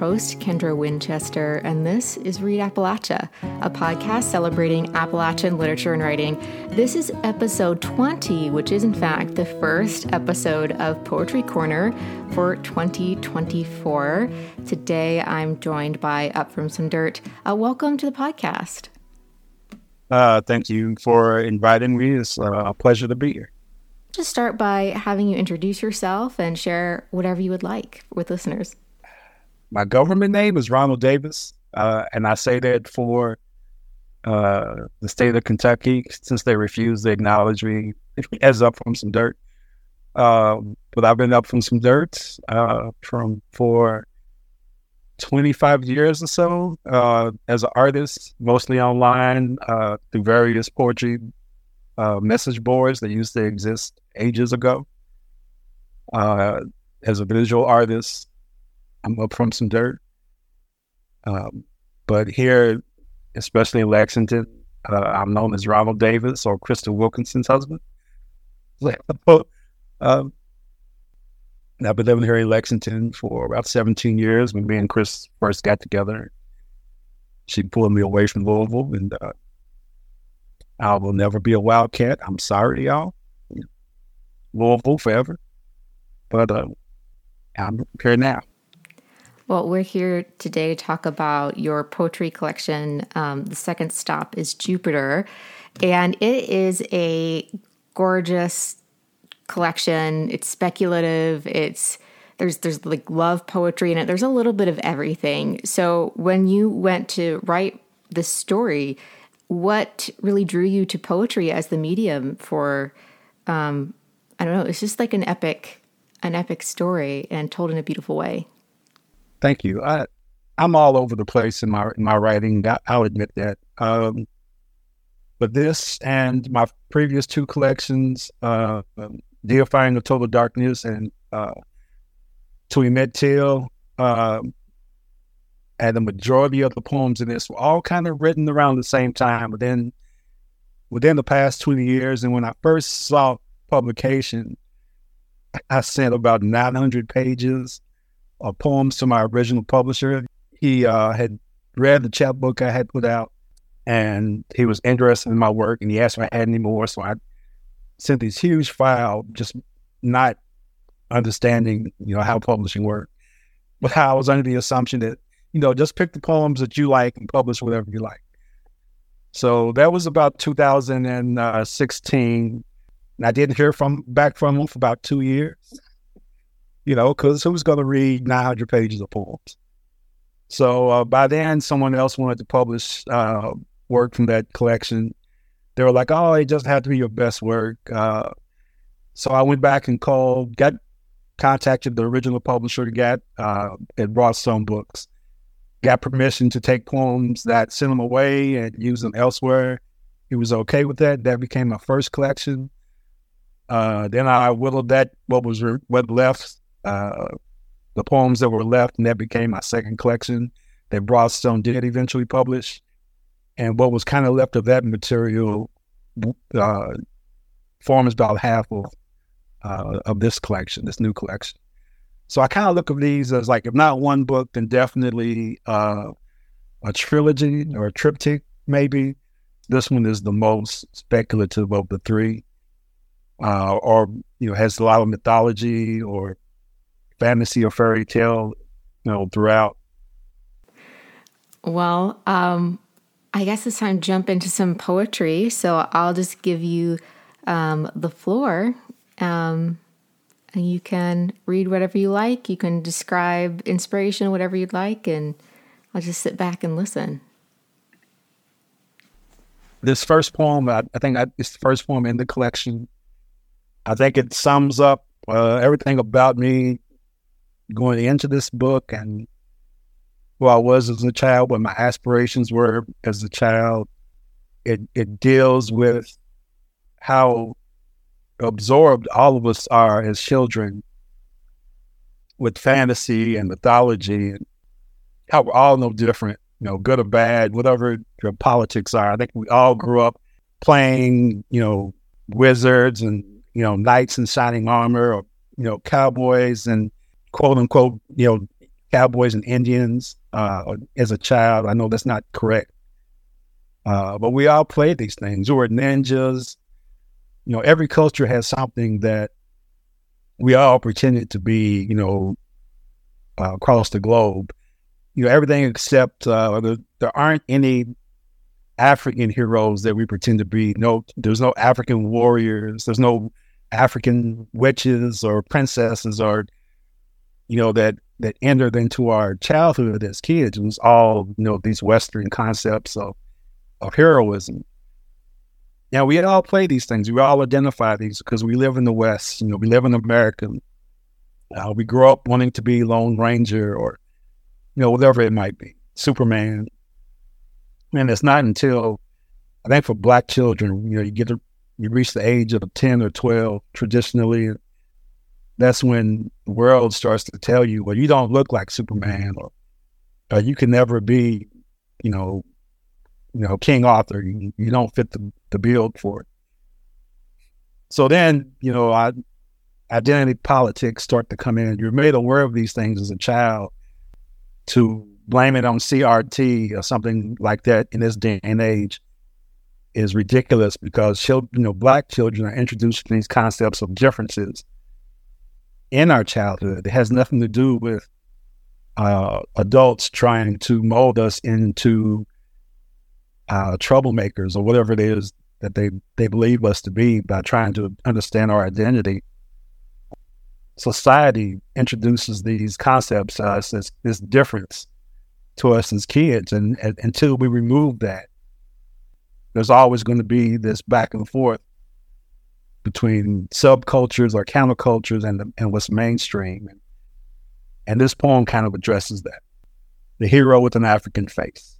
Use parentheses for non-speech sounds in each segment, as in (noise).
host, Kendra Winchester, and this is Read Appalachia, a podcast celebrating Appalachian literature and writing. This is episode 20, which is in fact the first episode of Poetry Corner for 2024. Today I'm joined by upfromsumdirt. Uh, welcome to the podcast. Uh, thank you for inviting me. It's uh, a pleasure to be here. Just start by having you introduce yourself and share whatever you would like with listeners. My government name is Ronald Davis, uh, and I say that for uh, the state of Kentucky since they refuse to acknowledge me (laughs) as upfromsumdirt. Um, but I've been upfromsumdirt uh, from for 25 years or so uh, as an artist, mostly online uh, through various poetry uh, message boards that used to exist ages ago. Uh, as a visual artist, I'm upfromsumdirt. Um, but here, especially in Lexington, uh, I'm known as Ronald Davis or Crystal Wilkinson's husband. (laughs) um, I've been living here in Lexington for about 17 years. When me and Chris first got together, she pulled me away from Louisville, and uh, I will never be a Wildcat. I'm sorry, y'all. Louisville forever. But uh, I'm here now. Well, we're here today to talk about your poetry collection. Um, the second stop is Jupiter, and it is a gorgeous collection. It's speculative. It's there's there's like love poetry in it. There's a little bit of everything. So when you went to write this story, what really drew you to poetry as the medium for um, I don't know, it's just like an epic an epic story and told in a beautiful way. Thank you. I I'm all over the place in my in my writing. I, will admit that. Um, but this and my previous two collections, uh, um, Deifying the Total Darkness and uh, To Emit Teal, uh, and the majority of the poems in this were all kind of written around the same time within within the past 20 years. And when I first saw publication, I sent about 900 pages of poems to my original publisher. He uh, had read the chapbook I had put out and he was interested in my work and he asked if I had any more. So I sent this huge file, just not understanding, you know, how publishing worked. But I was under the assumption that you know, just pick the poems that you like and publish whatever you like. So that was about 2016. And I didn't hear from back from him for about two years. You know, because who's going to read 900 pages of poems? So uh, by then, someone else wanted to publish uh, work from that collection. They were like, "Oh, it just had to be your best work." Uh, so I went back and called, got contacted the original publisher, got uh, at Broadstone Books, got permission to take poems that sent them away and use them elsewhere. He was okay with that. That became my first collection. Uh, then I whittled that what was re- what left, uh, the poems that were left, and that became my second collection that Broadstone did eventually publish. And what was kind of left of that material uh, forms about half of uh, of this collection, this new collection. So I kind of look at these as like, if not one book, then definitely uh, a trilogy or a triptych, maybe. This one is the most speculative of the three, uh, or you know, has a lot of mythology or fantasy or fairy tale, you know, throughout. Well, um, I guess it's time to jump into some poetry. So I'll just give you um, the floor. Um, and you can read whatever you like. You can describe inspiration, whatever you'd like, and I'll just sit back and listen. This first poem, I, I think I, it's the first poem in the collection. I think it sums up uh, everything about me going into this book and who I was as a child, what my aspirations were as a child. It it deals with how absorbed all of us are as children with fantasy and mythology and how we're all no different, you know, good or bad, whatever your politics are. I think we all grew up playing, you know, wizards and, you know, knights in shining armor or, you know, cowboys and quote unquote, you know, cowboys and Indians uh, as a child. I know that's not correct, uh, but we all played these things. We were ninjas. You know, every culture has something that we all pretended to be. You know, uh, across the globe. You know, everything except uh, the, there aren't any African heroes that we pretend to be. No, there's no African warriors. There's no African witches or princesses or you know that that entered into our childhood as kids. It was all you know these Western concepts of of heroism. Now we all play these things. We all identify these because we live in the West. You know, we live in America. Uh, we grow up wanting to be Lone Ranger or you know whatever it might be, Superman. And it's not until I think for Black children, you know, you get to you reach the age of 10 or 12 traditionally that's when the world starts to tell you well you don't look like superman or, you can never be you know you know king arthur. You, you don't fit the, the build for it. So then you know I, identity politics start to come in. You're made aware of these things as a child to blame it on crt or something like that in this day and age is ridiculous because you know, black children are introduced to these concepts of differences in our childhood. It has nothing to do with uh, adults trying to mold us into uh, troublemakers or whatever it is that they, they believe us to be by trying to understand our identity. Society introduces these concepts to us as this difference to us as kids. And, and until we remove that, there's always going to be this back and forth between subcultures or countercultures and the, and what's mainstream. And, this poem kind of addresses that. The hero with an African face.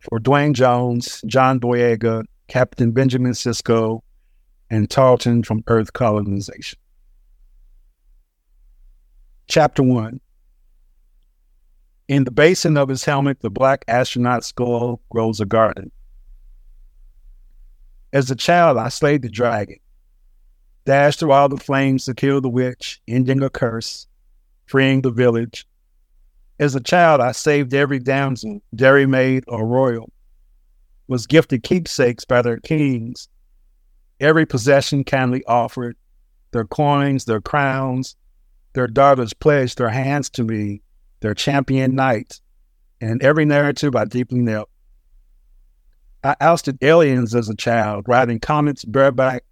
For Duane Jones, John Boyega, Captain Benjamin Sisko, and Tarleton from Earth Colonization. Chapter 1 in the basin of his helmet, the black astronaut skull grows a garden. As a child, I slayed the dragon, dashed through all the flames to kill the witch, ending a curse, freeing the village. As a child, I saved every damsel, dairy maid or royal, was gifted keepsakes by their kings, every possession kindly offered, their coins, their crowns, their daughters pledged their hands to me, their champion knight, and every narrative I deeply knelt. I ousted aliens as a child, riding comets bareback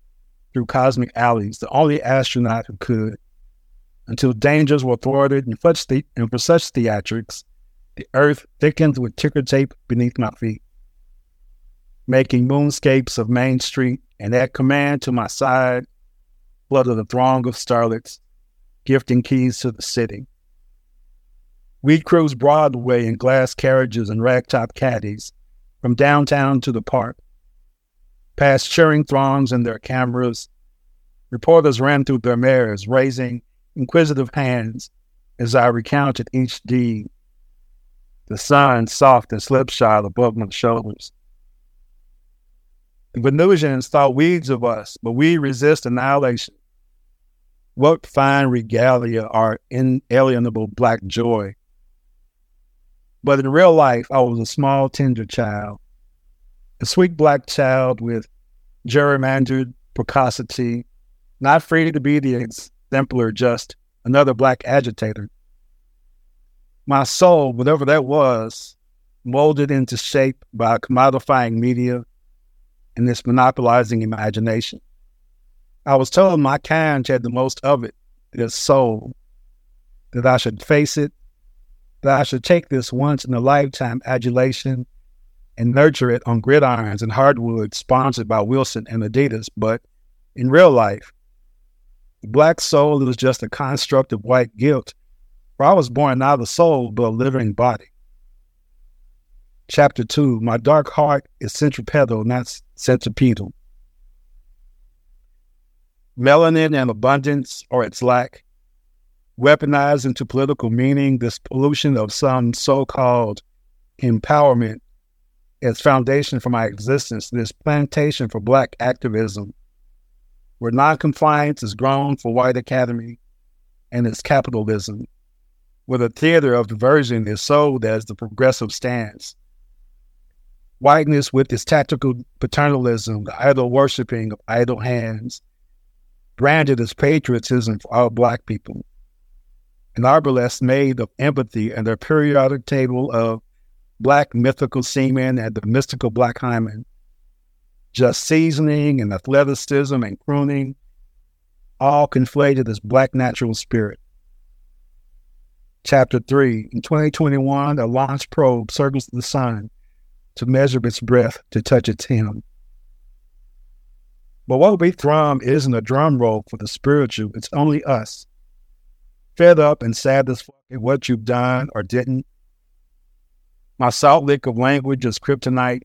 through cosmic alleys, the only astronaut who could, until dangers were thwarted and, the- and for such theatrics, the earth thickened with ticker tape beneath my feet, making moonscapes of Main Street, and at command to my side flooded a throng of starlets, gifting keys to the city. We'd cruise Broadway in glass carriages and ragtop caddies from downtown to the park. Past cheering throngs and their cameras, reporters ran through their mirrors, raising inquisitive hands as I recounted each deed. The sun soft and slipshod above my shoulders. The Venusians thought weeds of us, but we resist annihilation. What fine regalia our inalienable black joy but in real life, I was a small, tender child, a sweet black child with gerrymandered precocity, not free to be the exemplar, just another black agitator. My soul, whatever that was, molded into shape by commodifying media and this monopolizing imagination. I was told my kind had the most of it, this soul, that I should face it that I should take this once in a lifetime adulation and nurture it on gridirons and hardwood sponsored by Wilson and Adidas. But in real life, the black soul is just a construct of white guilt, for I was born not a soul, but a living body. Chapter 2 My dark heart is centripetal, not centripetal. Melanin and abundance, or its lack, weaponized into political meaning, this pollution of some so called empowerment as foundation for my existence, this plantation for Black activism, where noncompliance is grown for white academy, and its capitalism, where the theater of diversion is sold as the progressive stance. Whiteness with its tactical paternalism, the idol worshiping of idle hands, branded as patriotism for all Black people. An arbalest made of empathy and their periodic table of Black mythical seamen and the mystical Black hymen. Just seasoning and athleticism and crooning, all conflated as Black natural spirit. Chapter 3 In 2021, a launch probe circles the sun to measure its breath, to touch its hem. But what we thrum isn't a drum roll for the spiritual, it's only us. Fed up and sad as fuck at what you've done or didn't. My salt lick of language is kryptonite.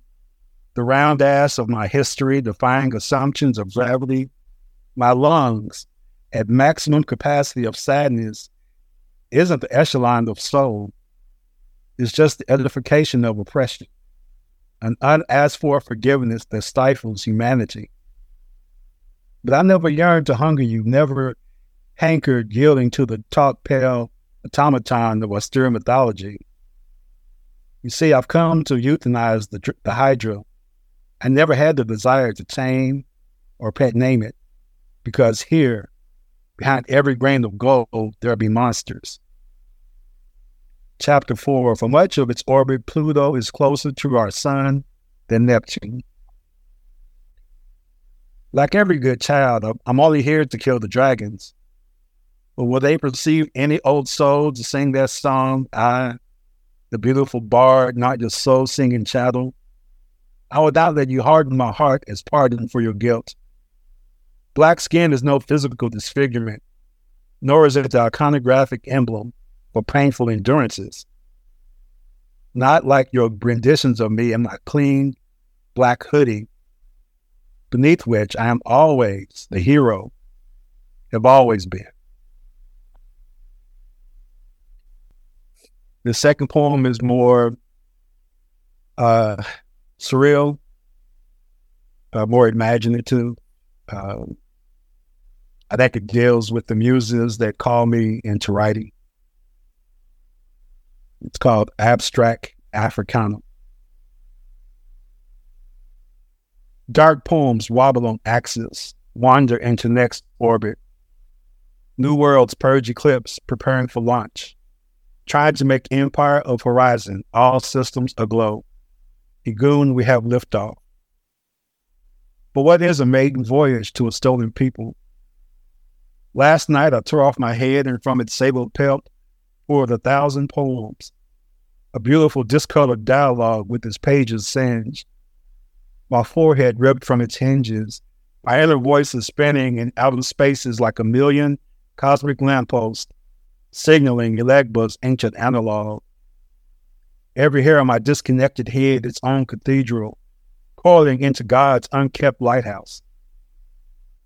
The round ass of my history defying assumptions of gravity. My lungs at maximum capacity of sadness isn't the echelon of soul. It's just the edification of oppression an unasked for forgiveness that stifles humanity. But I never yearned to hunger you, never hankered yielding to the taut pale automaton of austere mythology. You see, I've come to euthanize the, the Hydra. I never had the desire to tame or pet name it, because here, behind every grain of gold, there be monsters. Chapter 4 For much of its orbit, Pluto is closer to our sun than Neptune. Like every good child, I'm only here to kill the dragons. But will they perceive any old soul to sing that song, I, the beautiful bard, not just soul singing chattel? I will not let you harden my heart as pardon for your guilt. Black skin is no physical disfigurement, nor is it the iconographic emblem for painful endurances. Not like your renditions of me in my clean black hoodie, beneath which I am always the hero, have always been. The second poem is more uh, surreal, uh, more imaginative. Uh, I think it deals with the muses that call me into writing. It's called Abstract Africana. Dark poems wobble on axis, wander into next orbit. New worlds purge eclipse, preparing for launch. Trying to make empire of horizon, all systems aglow. Egun, we have liftoff. But what is a maiden voyage to a stolen people? Last night I tore off my head and from its sable pelt poured a thousand poems, a beautiful discolored dialogue with its pages singed. My forehead ripped from its hinges, my inner voice is spinning in outer spaces like a million cosmic lampposts, signaling Elegba's ancient analog. Every hair on my disconnected head its own cathedral, coiling into God's unkept lighthouse.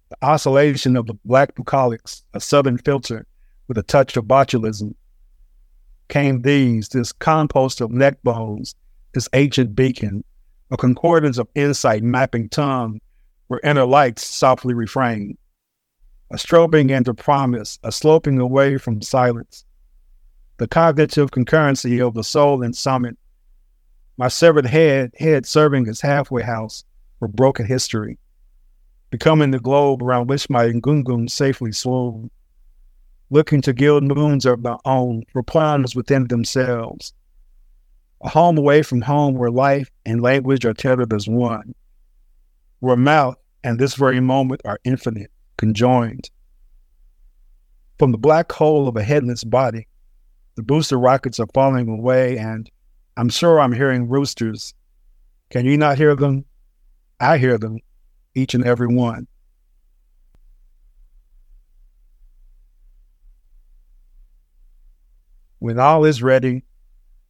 The oscillation of the black bucolics, a southern filter with a touch of botulism, came these, this compost of neck bones, this ancient beacon, a concordance of insight mapping tongue, where inner lights softly refrain, a strobing into promise, a sloping away from silence, the cognitive concurrency of the soul and summit, my severed head, head serving as halfway house for broken history, becoming the globe around which my ngungun safely swoon looking to gild moons of my own for planets within themselves. A home away from home where life and language are tethered as one, where mouth and this very moment are infinite, conjoined. From the black hole of a headless body, the booster rockets are falling away, and I'm sure I'm hearing roosters. Can you not hear them? I hear them, each and every one. When all is ready,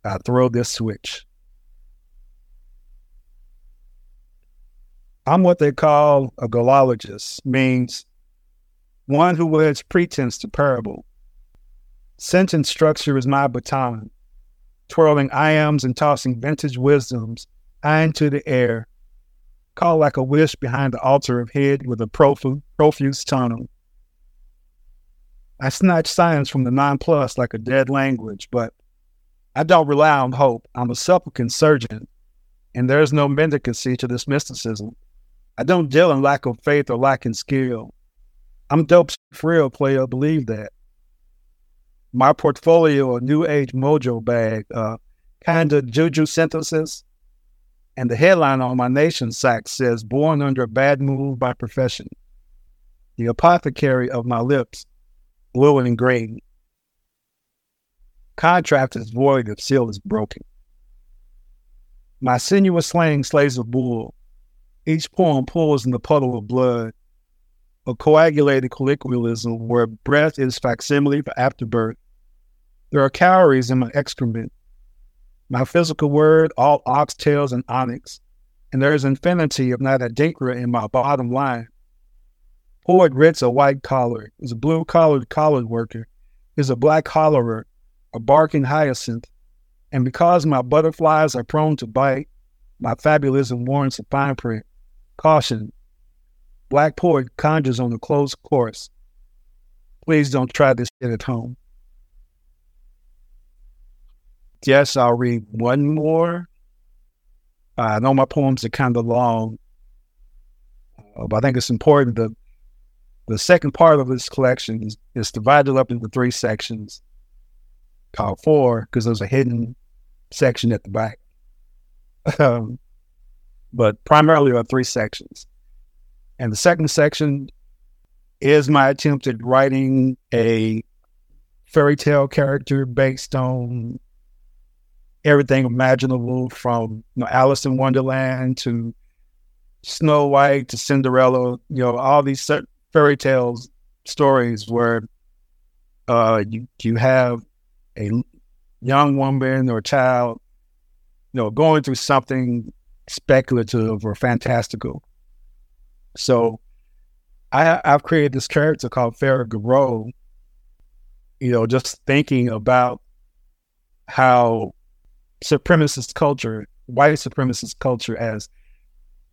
I throw this switch. I'm what they call a golologist, means one who wears pretense to parable. Sentence structure is my baton, twirling iambs and tossing vintage wisdoms high into the air, call like a wish behind the altar of head with a profuse, profuse tone. I snatch science from the nonplus like a dead language, but I don't rely on hope. I'm a supplicant surgeon, and there's no mendicancy to this mysticism. I don't deal in lack of faith or lack in skill. I'm dope for real, player. Believe that. My portfolio, a new age mojo bag, uh, kind of juju synthesis, and the headline on my nation sack says, "Born under a bad mood by profession." The apothecary of my lips, blue and green. Contract is void if seal is broken. My sinuous slang slays a bull. Each poem pulls in the puddle of blood. Coagulated colloquialism where breath is facsimile for afterbirth. There are calories in my excrement. My physical word, all oxtails and onyx. And there is infinity, of not adinkra, in my bottom line. Poet writs a white collar, is a blue collared college worker, is a black hollerer, a barking hyacinth. And because my butterflies are prone to bite, my fabulism warrants a fine print. Caution. Black poet conjures on a closed course. Please don't try this shit at home. Yes, I'll read one more. Uh, I know my poems are kind of long, uh, but I think it's important. The the second part of this collection is, is divided up into three sections called four because there's a hidden section at the back. (laughs) um, but primarily are three sections. And the second section is my attempt at writing a fairy tale character based on everything imaginable from you know, Alice in Wonderland to Snow White to Cinderella, you know, all these fairy tales stories where uh, you you have a young woman or child, you know, going through something speculative or fantastical. So I, I've created this character called Farrah Gabro, you know, just thinking about how supremacist culture, white supremacist culture, has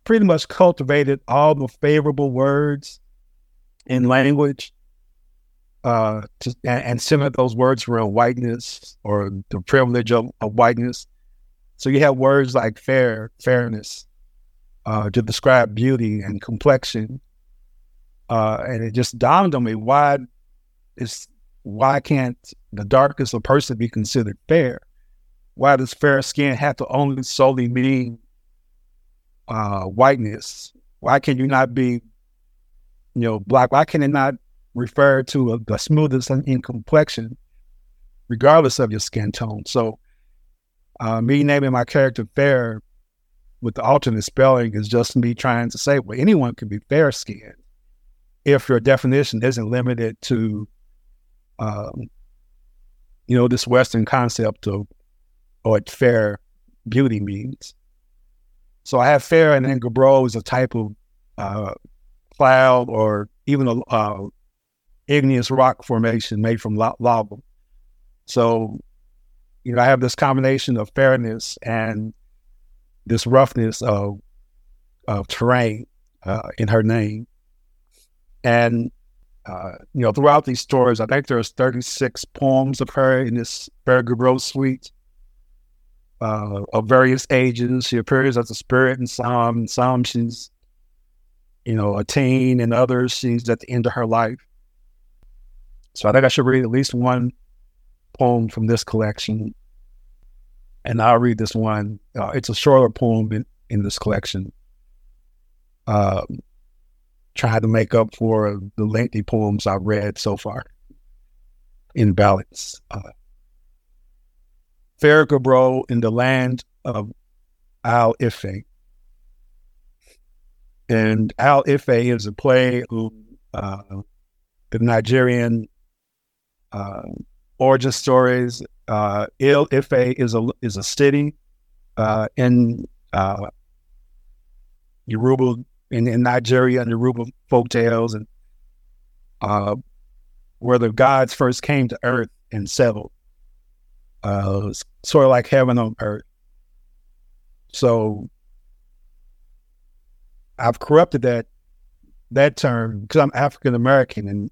pretty much cultivated all the favorable words in language uh, to, and, and cement those words around whiteness or the privilege of, of whiteness. So you have words like fair, fairness, uh, to describe beauty and complexion. Uh, and it just dawned on me why is why can't the darkest of person be considered fair? Why does fair skin have to only solely mean uh, whiteness? Why can you not be, you know, black? Why can it not refer to a, the smoothest in complexion, regardless of your skin tone? So, uh, me naming my character Fair with the alternate spelling is just me trying to say, well, anyone can be fair skinned if your definition isn't limited to, um, you know, this Western concept of what fair beauty means. So I have fair and then Gabbro is a type of uh, cloud or even a uh, igneous rock formation made from lava. So, you know, I have this combination of fairness and this roughness of of terrain uh, in her name. And uh, you know, throughout these stories, I think there's 36 poems of her in this Gabro suite uh, of various ages. She appears as a spirit in some. In some, she's you know a teen, and others she's at the end of her life. So I think I should read at least one poem from this collection and I'll read this one. Uh, it's a shorter poem in, in this collection. Uh, trying to make up for the lengthy poems I've read so far in ballads. Uh, Farrah Gabro in the land of Al Ife. And Al Ife is a play of uh, the Nigerian uh, origin stories uh, Ife is a is a city uh, in uh, Yoruba in, in Nigeria and Yoruba folk tales and uh, where the gods first came to earth and settled. Uh, sort of like heaven on earth. So I've corrupted that that term because I'm African American and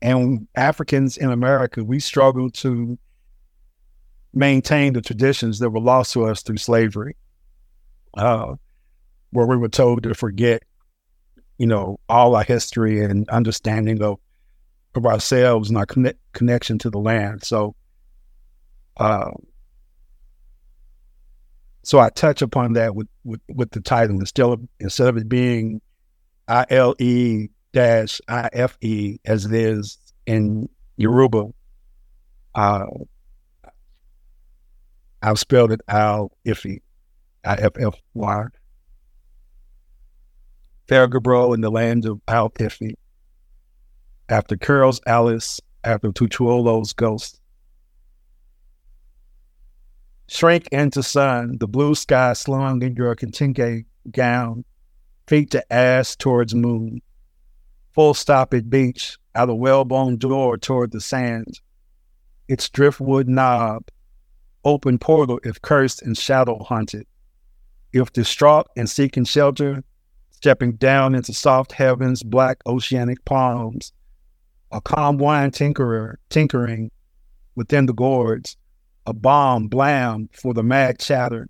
And Africans in America, we struggle to maintain the traditions that were lost to us through slavery, uh, where we were told to forget, you know, all our history and understanding of of ourselves and our connect, connection to the land. So, uh, so I touch upon that with with, with the title instead of instead of it being I L E dash I F E as it is in Yoruba. Uh, I've spelled it Al Iffy, I F F Y. Farragabro in the land of Al Iffy. After Carroll's Alice, after Tutuola's ghost. Shrink into sun, the blue sky slung in your contingent gown, feet to ass towards moon. Full stop at beach, out a whalebone door toward the sand. Its driftwood knob, open portal if cursed and shadow haunted. If distraught and seeking shelter, stepping down into soft heavens, black oceanic palms, a calm wine tinkerer tinkering within the gourds, a bomb blam for the mad chatter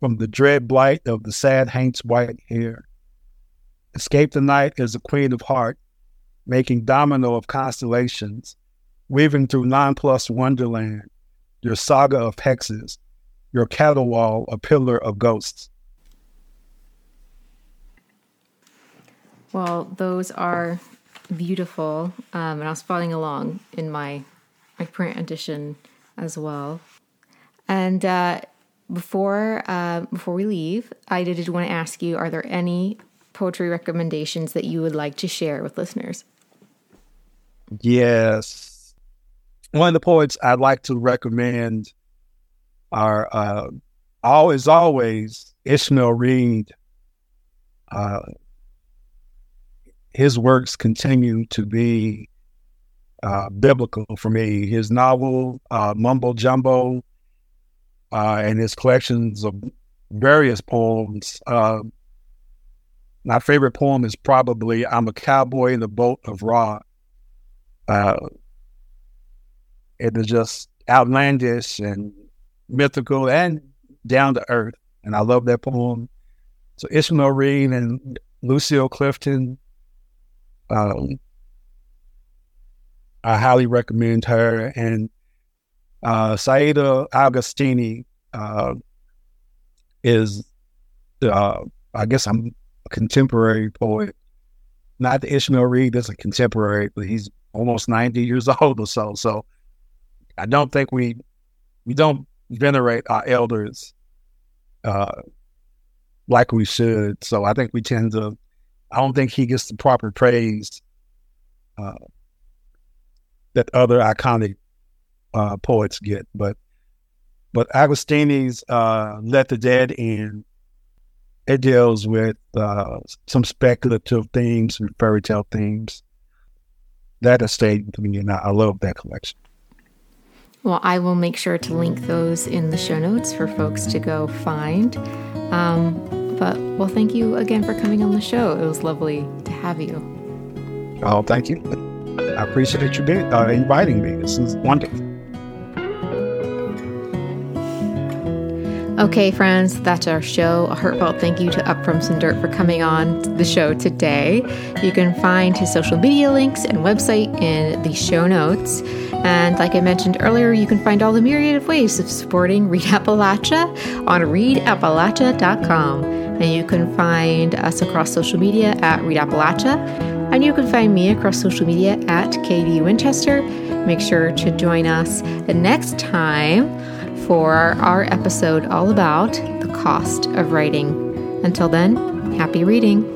from the dread blight of the sad hank's white hair. Escape the night as a queen of heart, making domino of constellations, weaving through nonplussed wonderland, your saga of hexes, your cattle wall a pillar of ghosts. Well, those are beautiful, um, and I was following along in my my print edition as well. And uh, before uh, before we leave, I did want to ask you: Are there any poetry recommendations that you would like to share with listeners? Yes. One of the poets I'd like to recommend are uh, always, always Ishmael Reed. Uh, his works continue to be uh, biblical for me. His novel, uh, Mumbo Jumbo, uh, and his collections of various poems. Uh, my favorite poem is probably I'm a Cowboy in the Boat of Ra. It is just outlandish and mythical and down to earth. And I love that poem. So Ishmael Reed and Lucille Clifton, um, I highly recommend her. And uh, Saida Agostini uh, is, uh, I guess I'm a contemporary poet. Not the Ishmael Reed that's a contemporary, but he's almost 90 years (laughs) old or so. So I don't think we we don't venerate our elders uh, like we should. So I think we tend to. I don't think he gets the proper praise uh, that other iconic uh, poets get. But but Agostini's uh, "Let the Dead In" it deals with uh, some speculative themes and fairy tale themes. That has stayed with me, and I, I love that collection. Well, I will make sure to link those in the show notes for folks to go find. Um, but, well, thank you again for coming on the show. It was lovely to have you. Oh, thank you. I appreciate you being, uh, inviting me. This is wonderful. Okay, friends, that's our show. A heartfelt thank you to upfromsumdirt for coming on the show today. You can find his social media links and website in the show notes. And like I mentioned earlier, you can find all the myriad of ways of supporting Read Appalachia on readappalachia.com. And you can find us across social media at Read Appalachia. And you can find me across social media at KD Winchester. Make sure to join us the next time for our episode all about the cost of writing. Until then, happy reading.